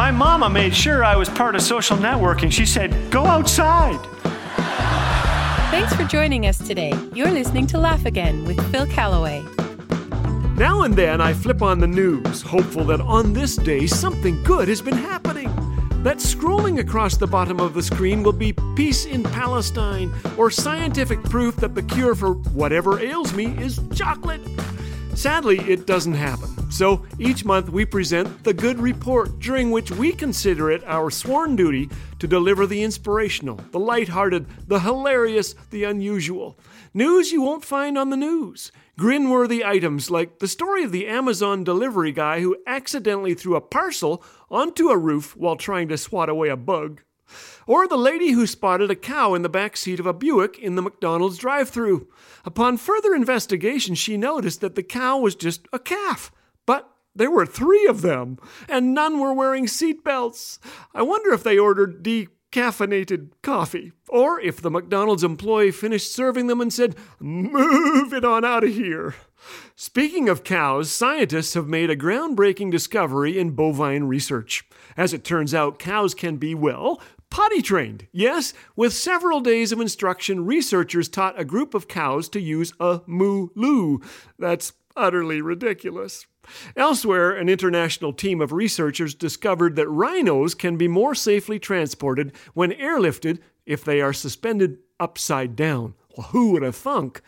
My mama made sure I was part of social networking. She said, go outside. Thanks for joining us today. You're listening to Laugh Again with Phil Callaway. Now and then I flip on the news, hopeful that on this day something good has been happening. That scrolling across the bottom of the screen will be peace in Palestine or scientific proof that the cure for whatever ails me is chocolate. Sadly, it doesn't happen. So each month we present the Good Report, during which we consider it our sworn duty to deliver the inspirational, the light-hearted, the hilarious, the unusual. News you won't find on the news. Grin-worthy items like the story of the Amazon delivery guy who accidentally threw a parcel onto a roof while trying to swat away a bug. Or the lady who spotted a cow in the back seat of a Buick in the McDonald's drive through. Upon further investigation, she noticed that the cow was just a calf. There were three of them, and none were wearing seatbelts. I wonder if they ordered decaffeinated coffee, or if the McDonald's employee finished serving them and said, Move it on out of here. Speaking of cows, scientists have made a groundbreaking discovery in bovine research. As it turns out, cows can be, well, potty trained. Yes, with several days of instruction, researchers taught a group of cows to use a moo loo. That's utterly ridiculous. Elsewhere, an international team of researchers discovered that rhinos can be more safely transported when airlifted if they are suspended upside down. Well, who would have thunk?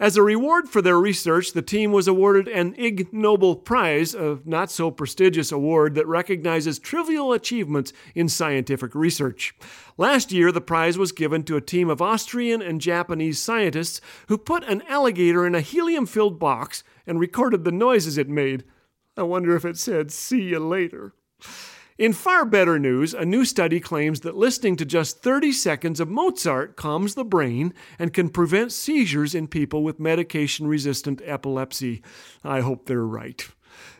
As a reward for their research, the team was awarded an Ig Nobel Prize, a not so prestigious award that recognizes trivial achievements in scientific research. Last year, the prize was given to a team of Austrian and Japanese scientists who put an alligator in a helium filled box and recorded the noises it made. I wonder if it said, see you later. In far better news, a new study claims that listening to just 30 seconds of Mozart calms the brain and can prevent seizures in people with medication resistant epilepsy. I hope they're right.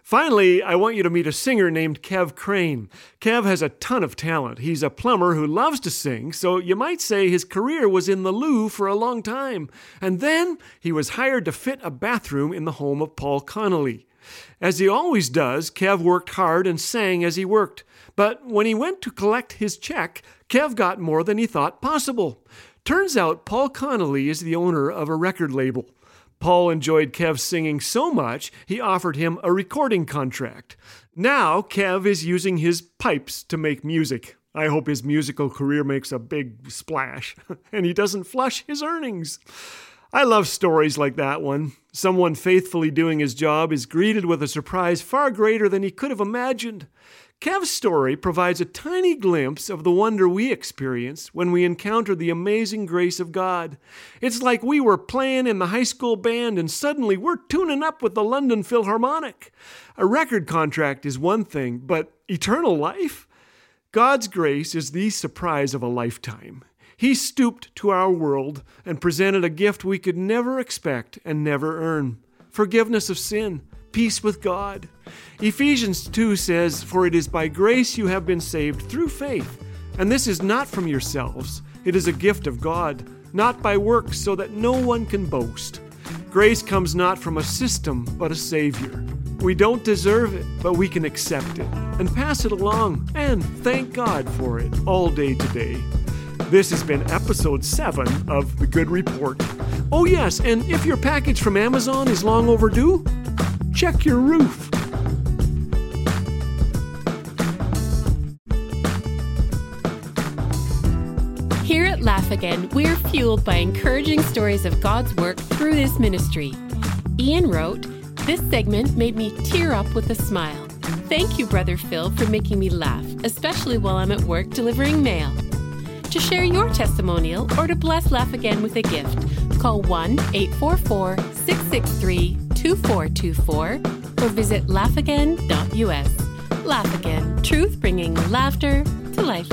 Finally, I want you to meet a singer named Kev Crane. Kev has a ton of talent. He's a plumber who loves to sing, so you might say his career was in the loo for a long time. And then he was hired to fit a bathroom in the home of Paul Connolly. As he always does, Kev worked hard and sang as he worked. But when he went to collect his check, Kev got more than he thought possible. Turns out Paul Connolly is the owner of a record label. Paul enjoyed Kev singing so much, he offered him a recording contract. Now, Kev is using his pipes to make music. I hope his musical career makes a big splash, and he doesn't flush his earnings. I love stories like that one. Someone faithfully doing his job is greeted with a surprise far greater than he could have imagined. Kev's story provides a tiny glimpse of the wonder we experience when we encounter the amazing grace of God. It's like we were playing in the high school band and suddenly we're tuning up with the London Philharmonic. A record contract is one thing, but eternal life? God's grace is the surprise of a lifetime. He stooped to our world and presented a gift we could never expect and never earn forgiveness of sin, peace with God. Ephesians 2 says, For it is by grace you have been saved through faith, and this is not from yourselves, it is a gift of God, not by works, so that no one can boast. Grace comes not from a system, but a Savior. We don't deserve it, but we can accept it and pass it along and thank God for it all day today. This has been episode 7 of The Good Report. Oh, yes, and if your package from Amazon is long overdue, check your roof. Here at Laugh Again, we're fueled by encouraging stories of God's work through this ministry. Ian wrote, This segment made me tear up with a smile. Thank you, Brother Phil, for making me laugh, especially while I'm at work delivering mail. To share your testimonial or to bless Laugh Again with a gift, call 1 844 663 2424 or visit laughagain.us. Laugh Again, truth bringing laughter to life.